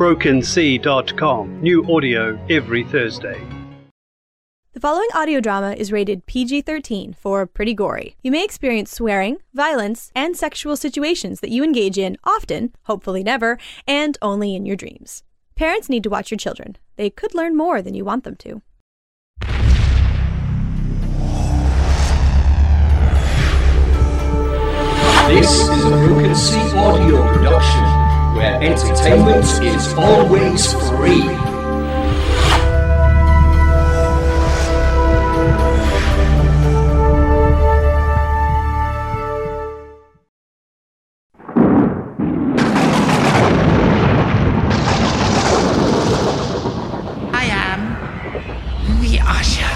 brokensea.com. New audio every Thursday. The following audio drama is rated PG 13 for pretty gory. You may experience swearing, violence, and sexual situations that you engage in often, hopefully never, and only in your dreams. Parents need to watch your children. They could learn more than you want them to. This is a Broken Sea audio production where entertainment is always free. I am the usher.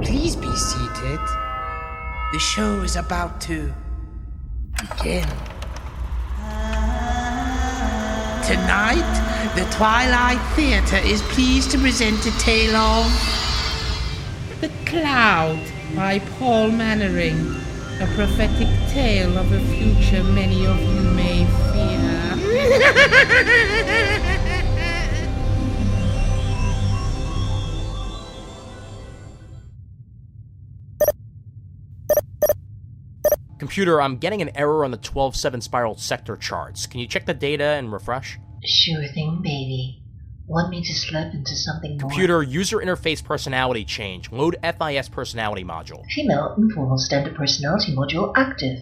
Please be seated. The show is about to begin. Tonight, the Twilight Theatre is pleased to present a tale of The Cloud by Paul Mannering, a prophetic tale of a future many of you may fear. Computer, I'm getting an error on the 12-7 spiral sector charts. Can you check the data and refresh? Sure thing, baby. Want me to slip into something more? Computer, user interface personality change. Load FIS personality module. Female informal standard personality module active.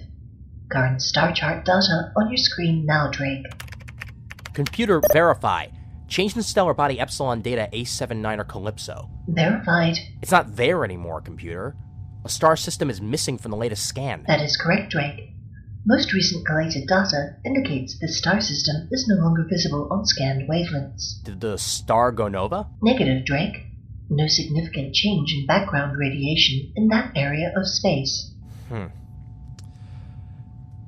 Current star chart data on your screen now, Drake. Computer, verify. Change in stellar body epsilon data A79 or Calypso. Verified. It's not there anymore, computer. A star system is missing from the latest scan. That is correct, Drake. Most recent collated data indicates this star system is no longer visible on scanned wavelengths. Did the star go nova? Negative, Drake. No significant change in background radiation in that area of space. Hmm.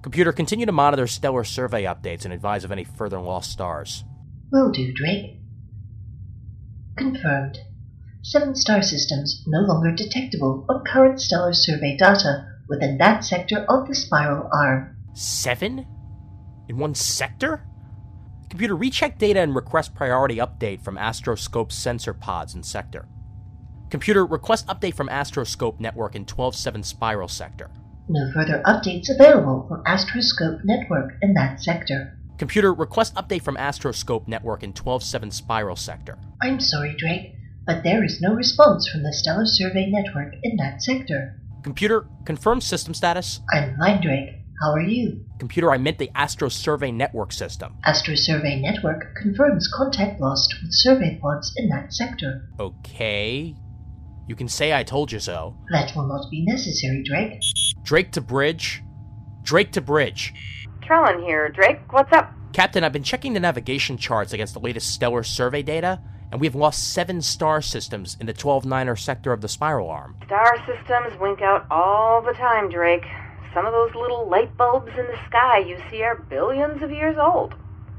Computer, continue to monitor stellar survey updates and advise of any further lost stars. Will do, Drake. Confirmed. Seven star systems no longer detectable on current stellar survey data within that sector of the spiral arm. Seven? In one sector? Computer, recheck data and request priority update from Astroscope sensor pods in sector. Computer, request update from Astroscope network in 12-7 spiral sector. No further updates available from Astroscope network in that sector. Computer, request update from Astroscope network in 12-7 spiral sector. I'm sorry, Drake, but there is no response from the Stellar Survey network in that sector. Computer, confirm system status. I'm fine, Drake. How are you? Computer, I meant the Astro Survey network system. Astro Survey network confirms contact lost with survey pods in that sector. Okay. You can say I told you so. That will not be necessary, Drake. Drake to bridge. Drake to bridge. Trellin here. Drake, what's up? Captain, I've been checking the navigation charts against the latest stellar survey data, and we have lost seven star systems in the 12 9er sector of the spiral arm. Star systems wink out all the time, Drake. Some of those little light bulbs in the sky you see are billions of years old.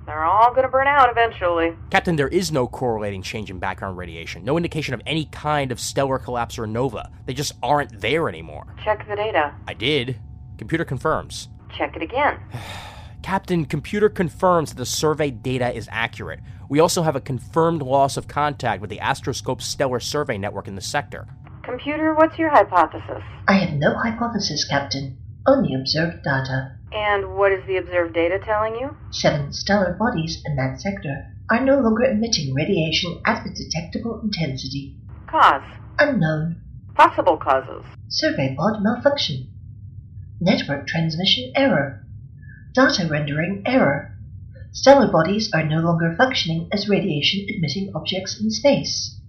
They're all gonna burn out eventually. Captain, there is no correlating change in background radiation, no indication of any kind of stellar collapse or nova. They just aren't there anymore. Check the data. I did. Computer confirms. Check it again. Captain, computer confirms that the survey data is accurate. We also have a confirmed loss of contact with the Astroscope Stellar Survey Network in the sector. Computer, what's your hypothesis? I have no hypothesis, Captain. Only observed data. And what is the observed data telling you? Seven stellar bodies in that sector are no longer emitting radiation at a detectable intensity. Cause. Unknown. Possible causes. Survey pod malfunction. Network transmission error. Data rendering error. Stellar bodies are no longer functioning as radiation emitting objects in space.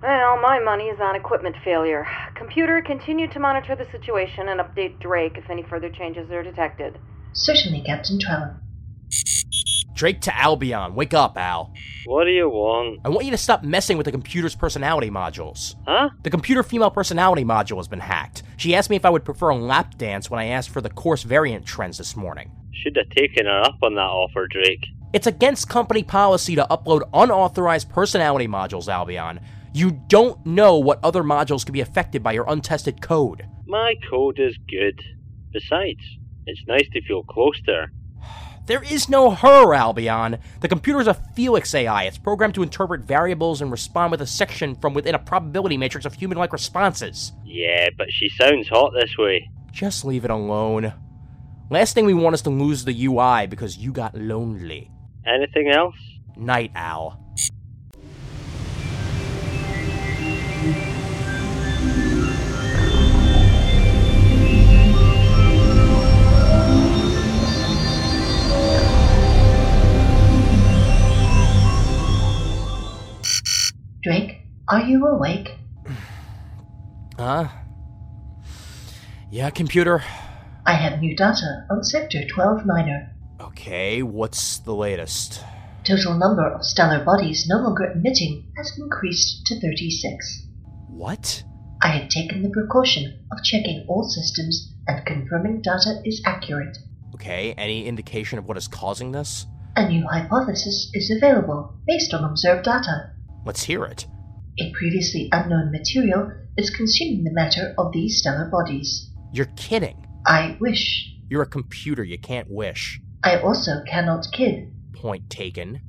Well, my money is on equipment failure. Computer, continue to monitor the situation and update Drake if any further changes are detected. Certainly, Captain Trellin. Drake to Albion. Wake up, Al. What do you want? I want you to stop messing with the computer's personality modules. Huh? The computer female personality module has been hacked. She asked me if I would prefer a lap dance when I asked for the course variant trends this morning. Should have taken her up on that offer, Drake. It's against company policy to upload unauthorized personality modules, Albion. You don't know what other modules could be affected by your untested code. My code is good. Besides, it's nice to feel close to her. There is no her, Albion. The computer is a Felix AI. It's programmed to interpret variables and respond with a section from within a probability matrix of human like responses. Yeah, but she sounds hot this way. Just leave it alone. Last thing we want is to lose the UI because you got lonely. Anything else? Night Owl. Drake, are you awake? Huh? Yeah, computer. I have new data on Sector 12 Minor. Okay, what's the latest? Total number of stellar bodies no longer emitting has increased to 36. What? I had taken the precaution of checking all systems and confirming data is accurate. Okay, any indication of what is causing this? A new hypothesis is available based on observed data. Let's hear it. A previously unknown material is consuming the matter of these stellar bodies. You're kidding. I wish. You're a computer, you can't wish. I also cannot kid. Point taken.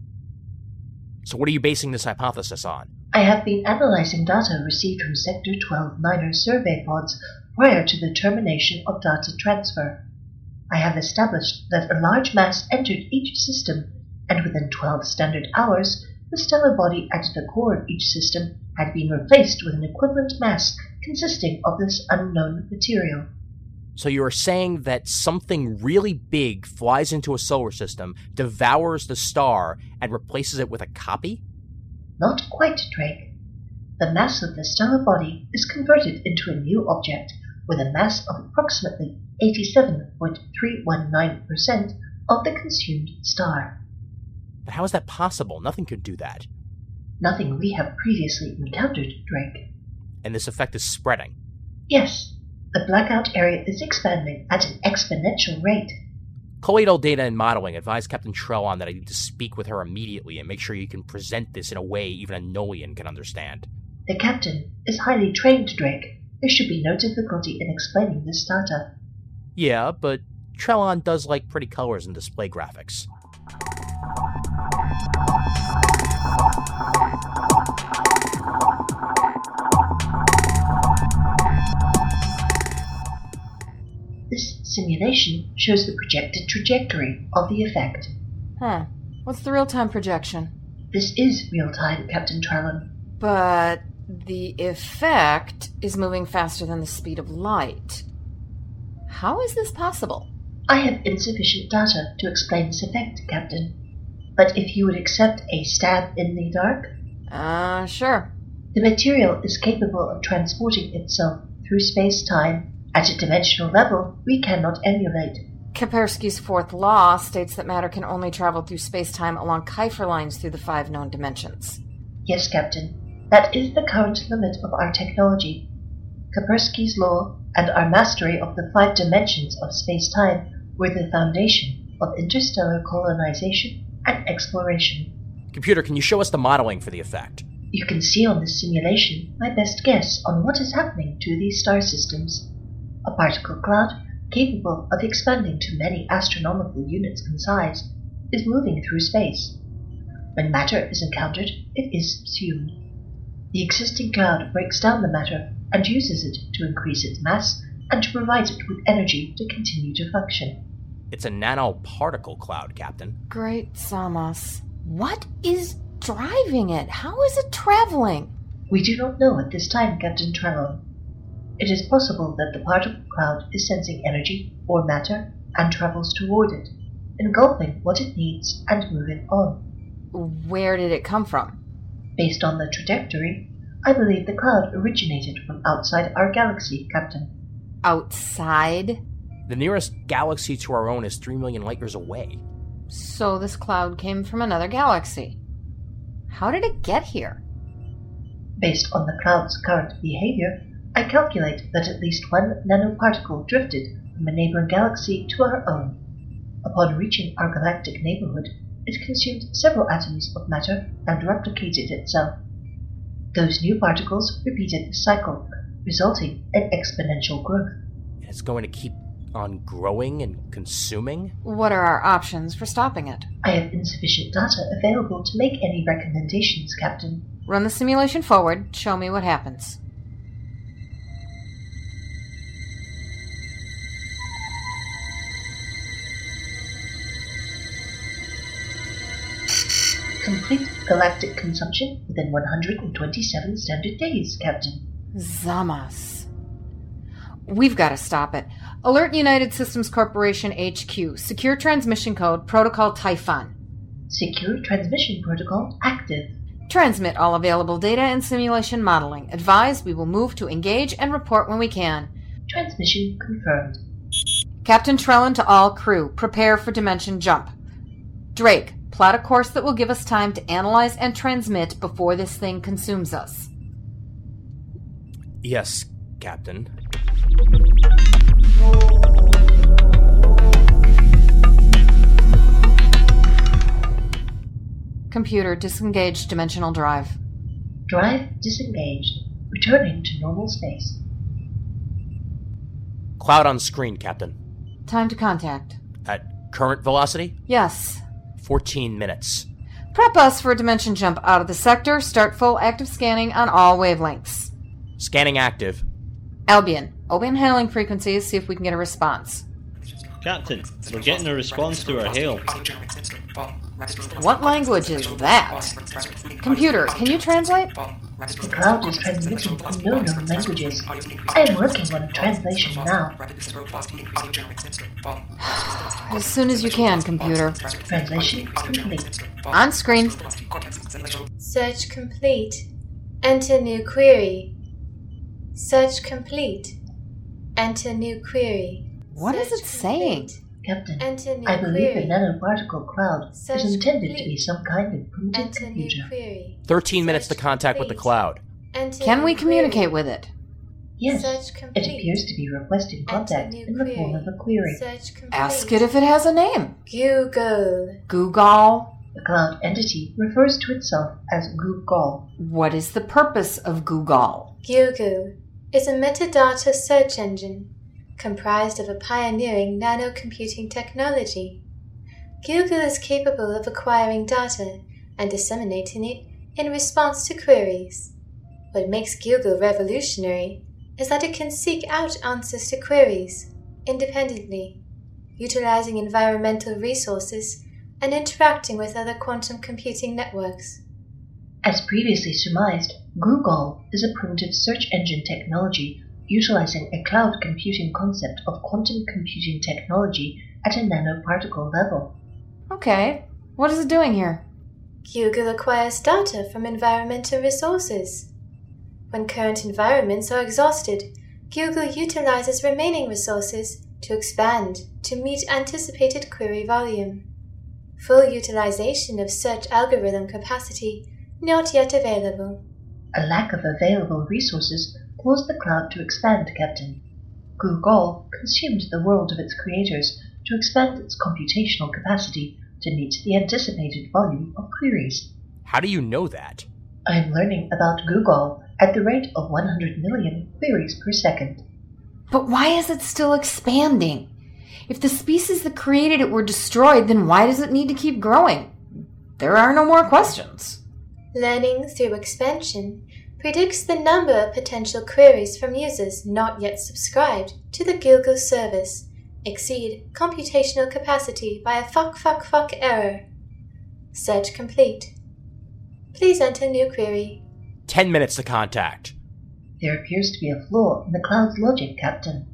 So, what are you basing this hypothesis on? I have been analyzing data received from Sector 12 minor survey pods prior to the termination of data transfer. I have established that a large mass entered each system, and within 12 standard hours, the stellar body at the core of each system had been replaced with an equivalent mass consisting of this unknown material. So, you are saying that something really big flies into a solar system, devours the star, and replaces it with a copy? Not quite, Drake. The mass of the stellar body is converted into a new object with a mass of approximately 87.319% of the consumed star. But how is that possible? Nothing could do that. Nothing we have previously encountered, Drake. And this effect is spreading. Yes, the blackout area is expanding at an exponential rate. Colloidal data and modeling advised Captain Trellon that I need to speak with her immediately and make sure you can present this in a way even a Nolian can understand. The captain is highly trained, Drake. There should be no difficulty in explaining this data. Yeah, but Trellon does like pretty colors and display graphics. Simulation shows the projected trajectory of the effect. Huh. What's the real time projection? This is real time, Captain Trellon. But the effect is moving faster than the speed of light. How is this possible? I have insufficient data to explain this effect, Captain. But if you would accept a stab in the dark, Uh, sure. the material is capable of transporting itself through space time at a dimensional level we cannot emulate. Kapersky's fourth law states that matter can only travel through space time along Kiefer lines through the five known dimensions. Yes, Captain. That is the current limit of our technology. Kapersky's law and our mastery of the five dimensions of space-time were the foundation of interstellar colonization and exploration. Computer, can you show us the modeling for the effect? You can see on this simulation my best guess on what is happening to these star systems. A particle cloud, capable of expanding to many astronomical units in size, is moving through space. When matter is encountered, it is subsumed. The existing cloud breaks down the matter and uses it to increase its mass and to provide it with energy to continue to function. It's a nanoparticle cloud, Captain. Great Samas. What is driving it? How is it traveling? We do not know at this time, Captain Trellon. It is possible that the particle cloud is sensing energy or matter and travels toward it, engulfing what it needs and moving on. Where did it come from? Based on the trajectory, I believe the cloud originated from outside our galaxy, Captain. Outside? The nearest galaxy to our own is 3 million light years away. So this cloud came from another galaxy. How did it get here? Based on the cloud's current behavior, I calculate that at least one nanoparticle drifted from a neighboring galaxy to our own. Upon reaching our galactic neighborhood, it consumed several atoms of matter and replicated itself. Those new particles repeated the cycle, resulting in exponential growth. It's going to keep on growing and consuming? What are our options for stopping it? I have insufficient data available to make any recommendations, Captain. Run the simulation forward, show me what happens. Complete galactic consumption within 127 standard days, Captain. Zamas. We've got to stop it. Alert United Systems Corporation HQ. Secure transmission code Protocol Typhon. Secure transmission protocol active. Transmit all available data and simulation modeling. Advise we will move to engage and report when we can. Transmission confirmed. Captain Trellin to all crew. Prepare for dimension jump. Drake, plot a course that will give us time to analyze and transmit before this thing consumes us. Yes, Captain. Computer, disengage dimensional drive. Drive disengaged. Returning to normal space. Cloud on screen, Captain. Time to contact. At current velocity? Yes. 14 minutes. Prep us for a dimension jump out of the sector. Start full active scanning on all wavelengths. Scanning active. Albion, open hailing frequencies, see if we can get a response. Captain, we're getting a response to our hail. What language is that? Computer, can you translate? The cloud is transmitting no known languages. I am working on a translation now. As soon as you can, computer. Translation complete. On screen. Search complete. Enter new query. Search complete. Enter new query. what What is it saying? Captain, Enter I believe the query. nanoparticle cloud Search is intended to be some kind of primitive computer. query. 13 minutes to Search contact with the cloud. Enter Can we communicate query. with it? Yes, it appears to be requesting contact new in the form of a query. Ask it if it has a name. Google. Google. The cloud entity refers to itself as Google. What is the purpose of Google? Google is a metadata search engine comprised of a pioneering nanocomputing technology. Google is capable of acquiring data and disseminating it in response to queries. What makes Google revolutionary is that it can seek out answers to queries independently, utilizing environmental resources and interacting with other quantum computing networks. As previously surmised, Google is a primitive search engine technology utilizing a cloud computing concept of quantum computing technology at a nanoparticle level. Okay. What is it doing here? Google acquires data from environmental resources. When current environments are exhausted, Google utilizes remaining resources to expand to meet anticipated query volume. Full utilization of search algorithm capacity not yet available. A lack of available resources caused the cloud to expand, Captain. Google consumed the world of its creators to expand its computational capacity to meet the anticipated volume of queries. How do you know that? I am learning about Google at the rate of 100 million queries per second. But why is it still expanding? If the species that created it were destroyed, then why does it need to keep growing? There are no more questions. Learning through expansion predicts the number of potential queries from users not yet subscribed to the Google service exceed computational capacity by a fuck fuck fuck error. Search complete. Please enter new query. 10 minutes to contact. There appears to be a flaw in the cloud's logic, Captain.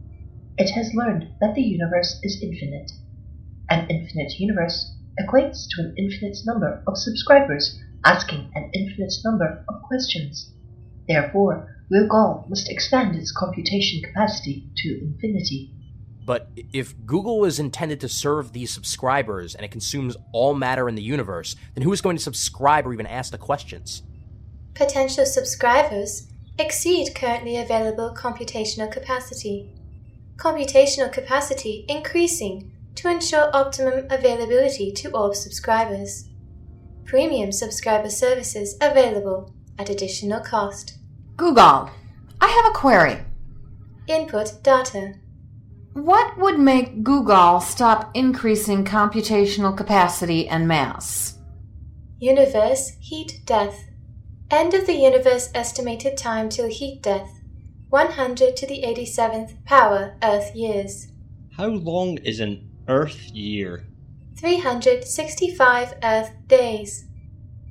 It has learned that the universe is infinite. An infinite universe equates to an infinite number of subscribers asking an infinite number of questions. Therefore, Google must expand its computation capacity to infinity. But if Google is intended to serve these subscribers and it consumes all matter in the universe, then who is going to subscribe or even ask the questions? Potential subscribers exceed currently available computational capacity. Computational capacity increasing to ensure optimum availability to all subscribers. Premium subscriber services available at additional cost. Google, I have a query. Input data. What would make Google stop increasing computational capacity and mass? Universe heat death. End of the universe estimated time till heat death. 100 to the 87th power Earth years. How long is an Earth year? 365 Earth days.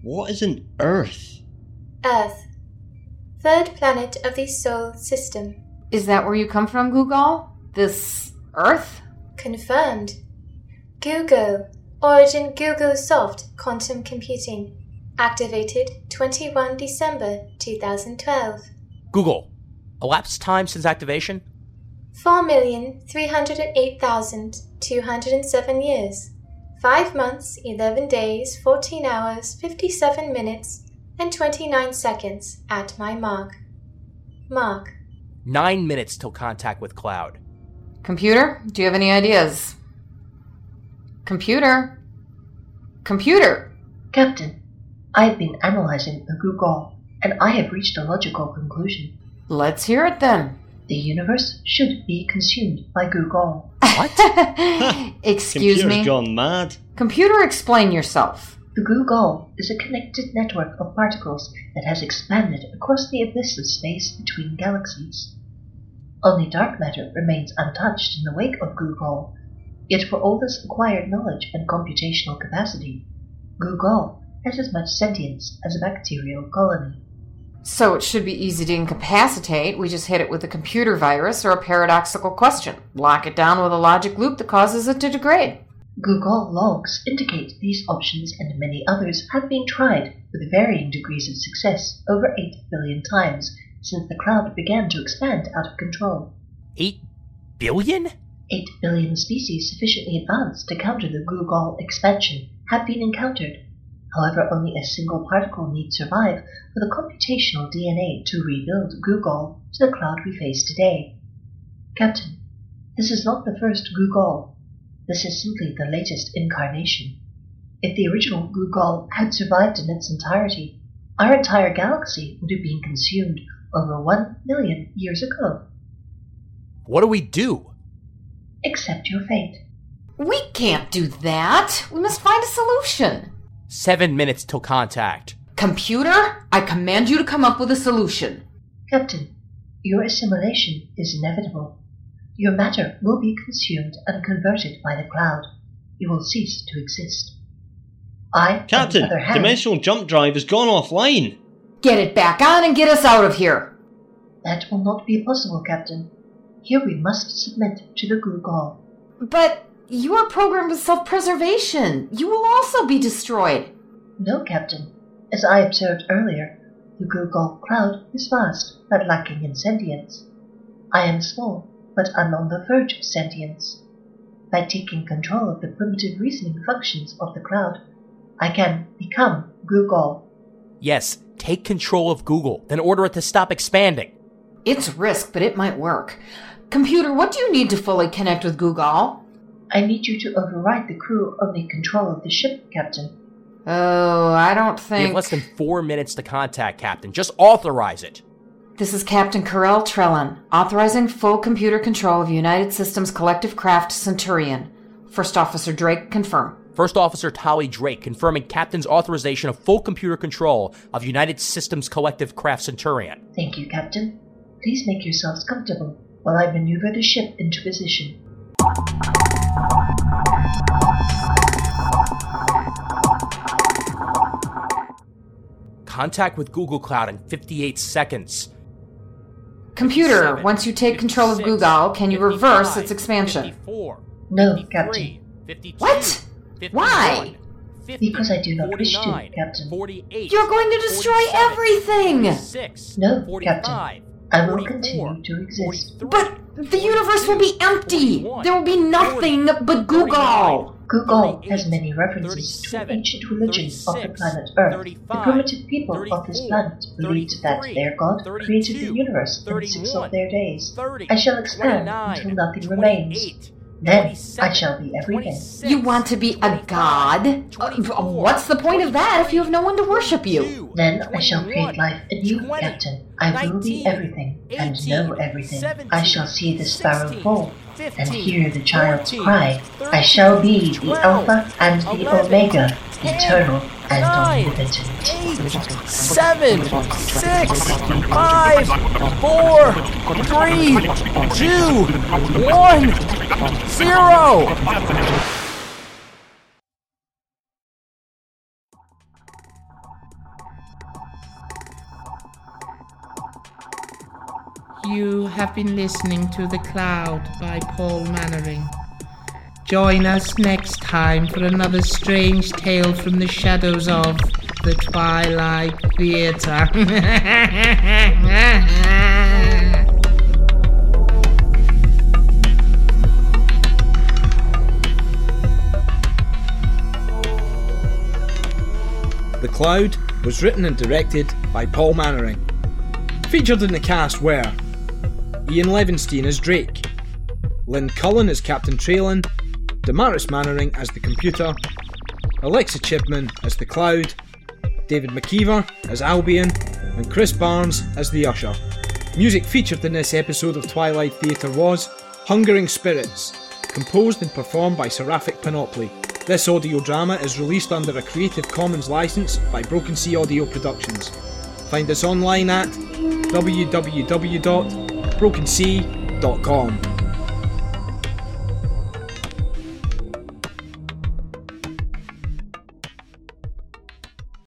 What is an Earth? Earth. Third planet of the Sol system. Is that where you come from, Google? This Earth? Confirmed. Google. Origin Google Soft Quantum Computing. Activated 21 December 2012. Google. Elapsed time since activation? 4,308,207 years. 5 months, 11 days, 14 hours, 57 minutes, and 29 seconds at my mark. Mark. Nine minutes till contact with Cloud. Computer, do you have any ideas? Computer? Computer! Captain, I have been analyzing the Google, and I have reached a logical conclusion. Let's hear it then. The universe should be consumed by Google. What? Excuse Computer's me. gone mad. Computer, explain yourself. The Google is a connected network of particles that has expanded across the abyss of space between galaxies. Only dark matter remains untouched in the wake of Google, yet for all this acquired knowledge and computational capacity, Google has as much sentience as a bacterial colony. So it should be easy to incapacitate. We just hit it with a computer virus or a paradoxical question. Lock it down with a logic loop that causes it to degrade. Google logs indicate these options and many others have been tried with varying degrees of success over 8 billion times since the cloud began to expand out of control. Eight billion? 8 billion species sufficiently advanced to counter the Google expansion have been encountered. However, only a single particle need survive for the computational DNA to rebuild Google to the cloud we face today. Captain, this is not the first Google. This is simply the latest incarnation. If the original Google had survived in its entirety, our entire galaxy would have been consumed over one million years ago. What do we do? Accept your fate. We can't do that. We must find a solution. Seven minutes till contact. Computer, I command you to come up with a solution. Captain, your assimilation is inevitable. Your matter will be consumed and converted by the cloud. You will cease to exist. I, Captain, on the other hand, dimensional jump drive has gone offline. Get it back on and get us out of here. that will not be possible, Captain. Here we must submit to the Google. But you are programmed with self preservation. You will also be destroyed. No, Captain. As I observed earlier, the Google cloud is vast, but lacking in sentience. I am small, but I'm on the verge of sentience. By taking control of the primitive reasoning functions of the cloud, I can become Google. Yes, take control of Google, then order it to stop expanding. It's a risk, but it might work. Computer, what do you need to fully connect with Google? I need you to override the crew only control of the ship, Captain. Oh, I don't think. We have think. less than four minutes to contact, Captain. Just authorize it. This is Captain Karel Trellin, authorizing full computer control of United Systems Collective Craft Centurion. First Officer Drake, confirm. First Officer Tolly Drake confirming Captain's authorization of full computer control of United Systems Collective Craft Centurion. Thank you, Captain. Please make yourselves comfortable while I maneuver the ship into position. Contact with Google Cloud in 58 seconds. Computer, 57, once you take control of Google, can you reverse its expansion? No, Captain. What? Why? Because I do not wish to, Captain. You're going to destroy everything! No, Captain. I will continue to exist. But the universe will be empty! There will be nothing but Google! Google has many references to an 37, ancient religion of the planet Earth. the primitive people of this planet believed that their God created the universe in six of their days. 30, I shall expand until nothing remains. 28, Then I shall be everything. You want to be a god? Uh, what's the point of that if you have no one to worship you? Then I shall create life anew, Captain. I will be everything and know everything. I shall see the sparrow fall and hear the child's cry. I shall be the Alpha and the Omega, eternal and omnipotent. Seven, six, five, four, three, two, one, zero. You have been listening to The Cloud by Paul Mannering. Join us next time for another strange tale from the shadows of the Twilight Theatre. The Cloud was written and directed by Paul Mannering. Featured in the cast were Ian Levinstein as Drake, Lynn Cullen as Captain Traylon, Damaris Mannering as the computer, Alexa Chipman as the Cloud, David McKeever as Albion, and Chris Barnes as the Usher. Music featured in this episode of Twilight Theatre was Hungering Spirits, composed and performed by Seraphic Panoply. This audio drama is released under a Creative Commons license by Broken Sea Audio Productions. Find us online at www.brokensea.com.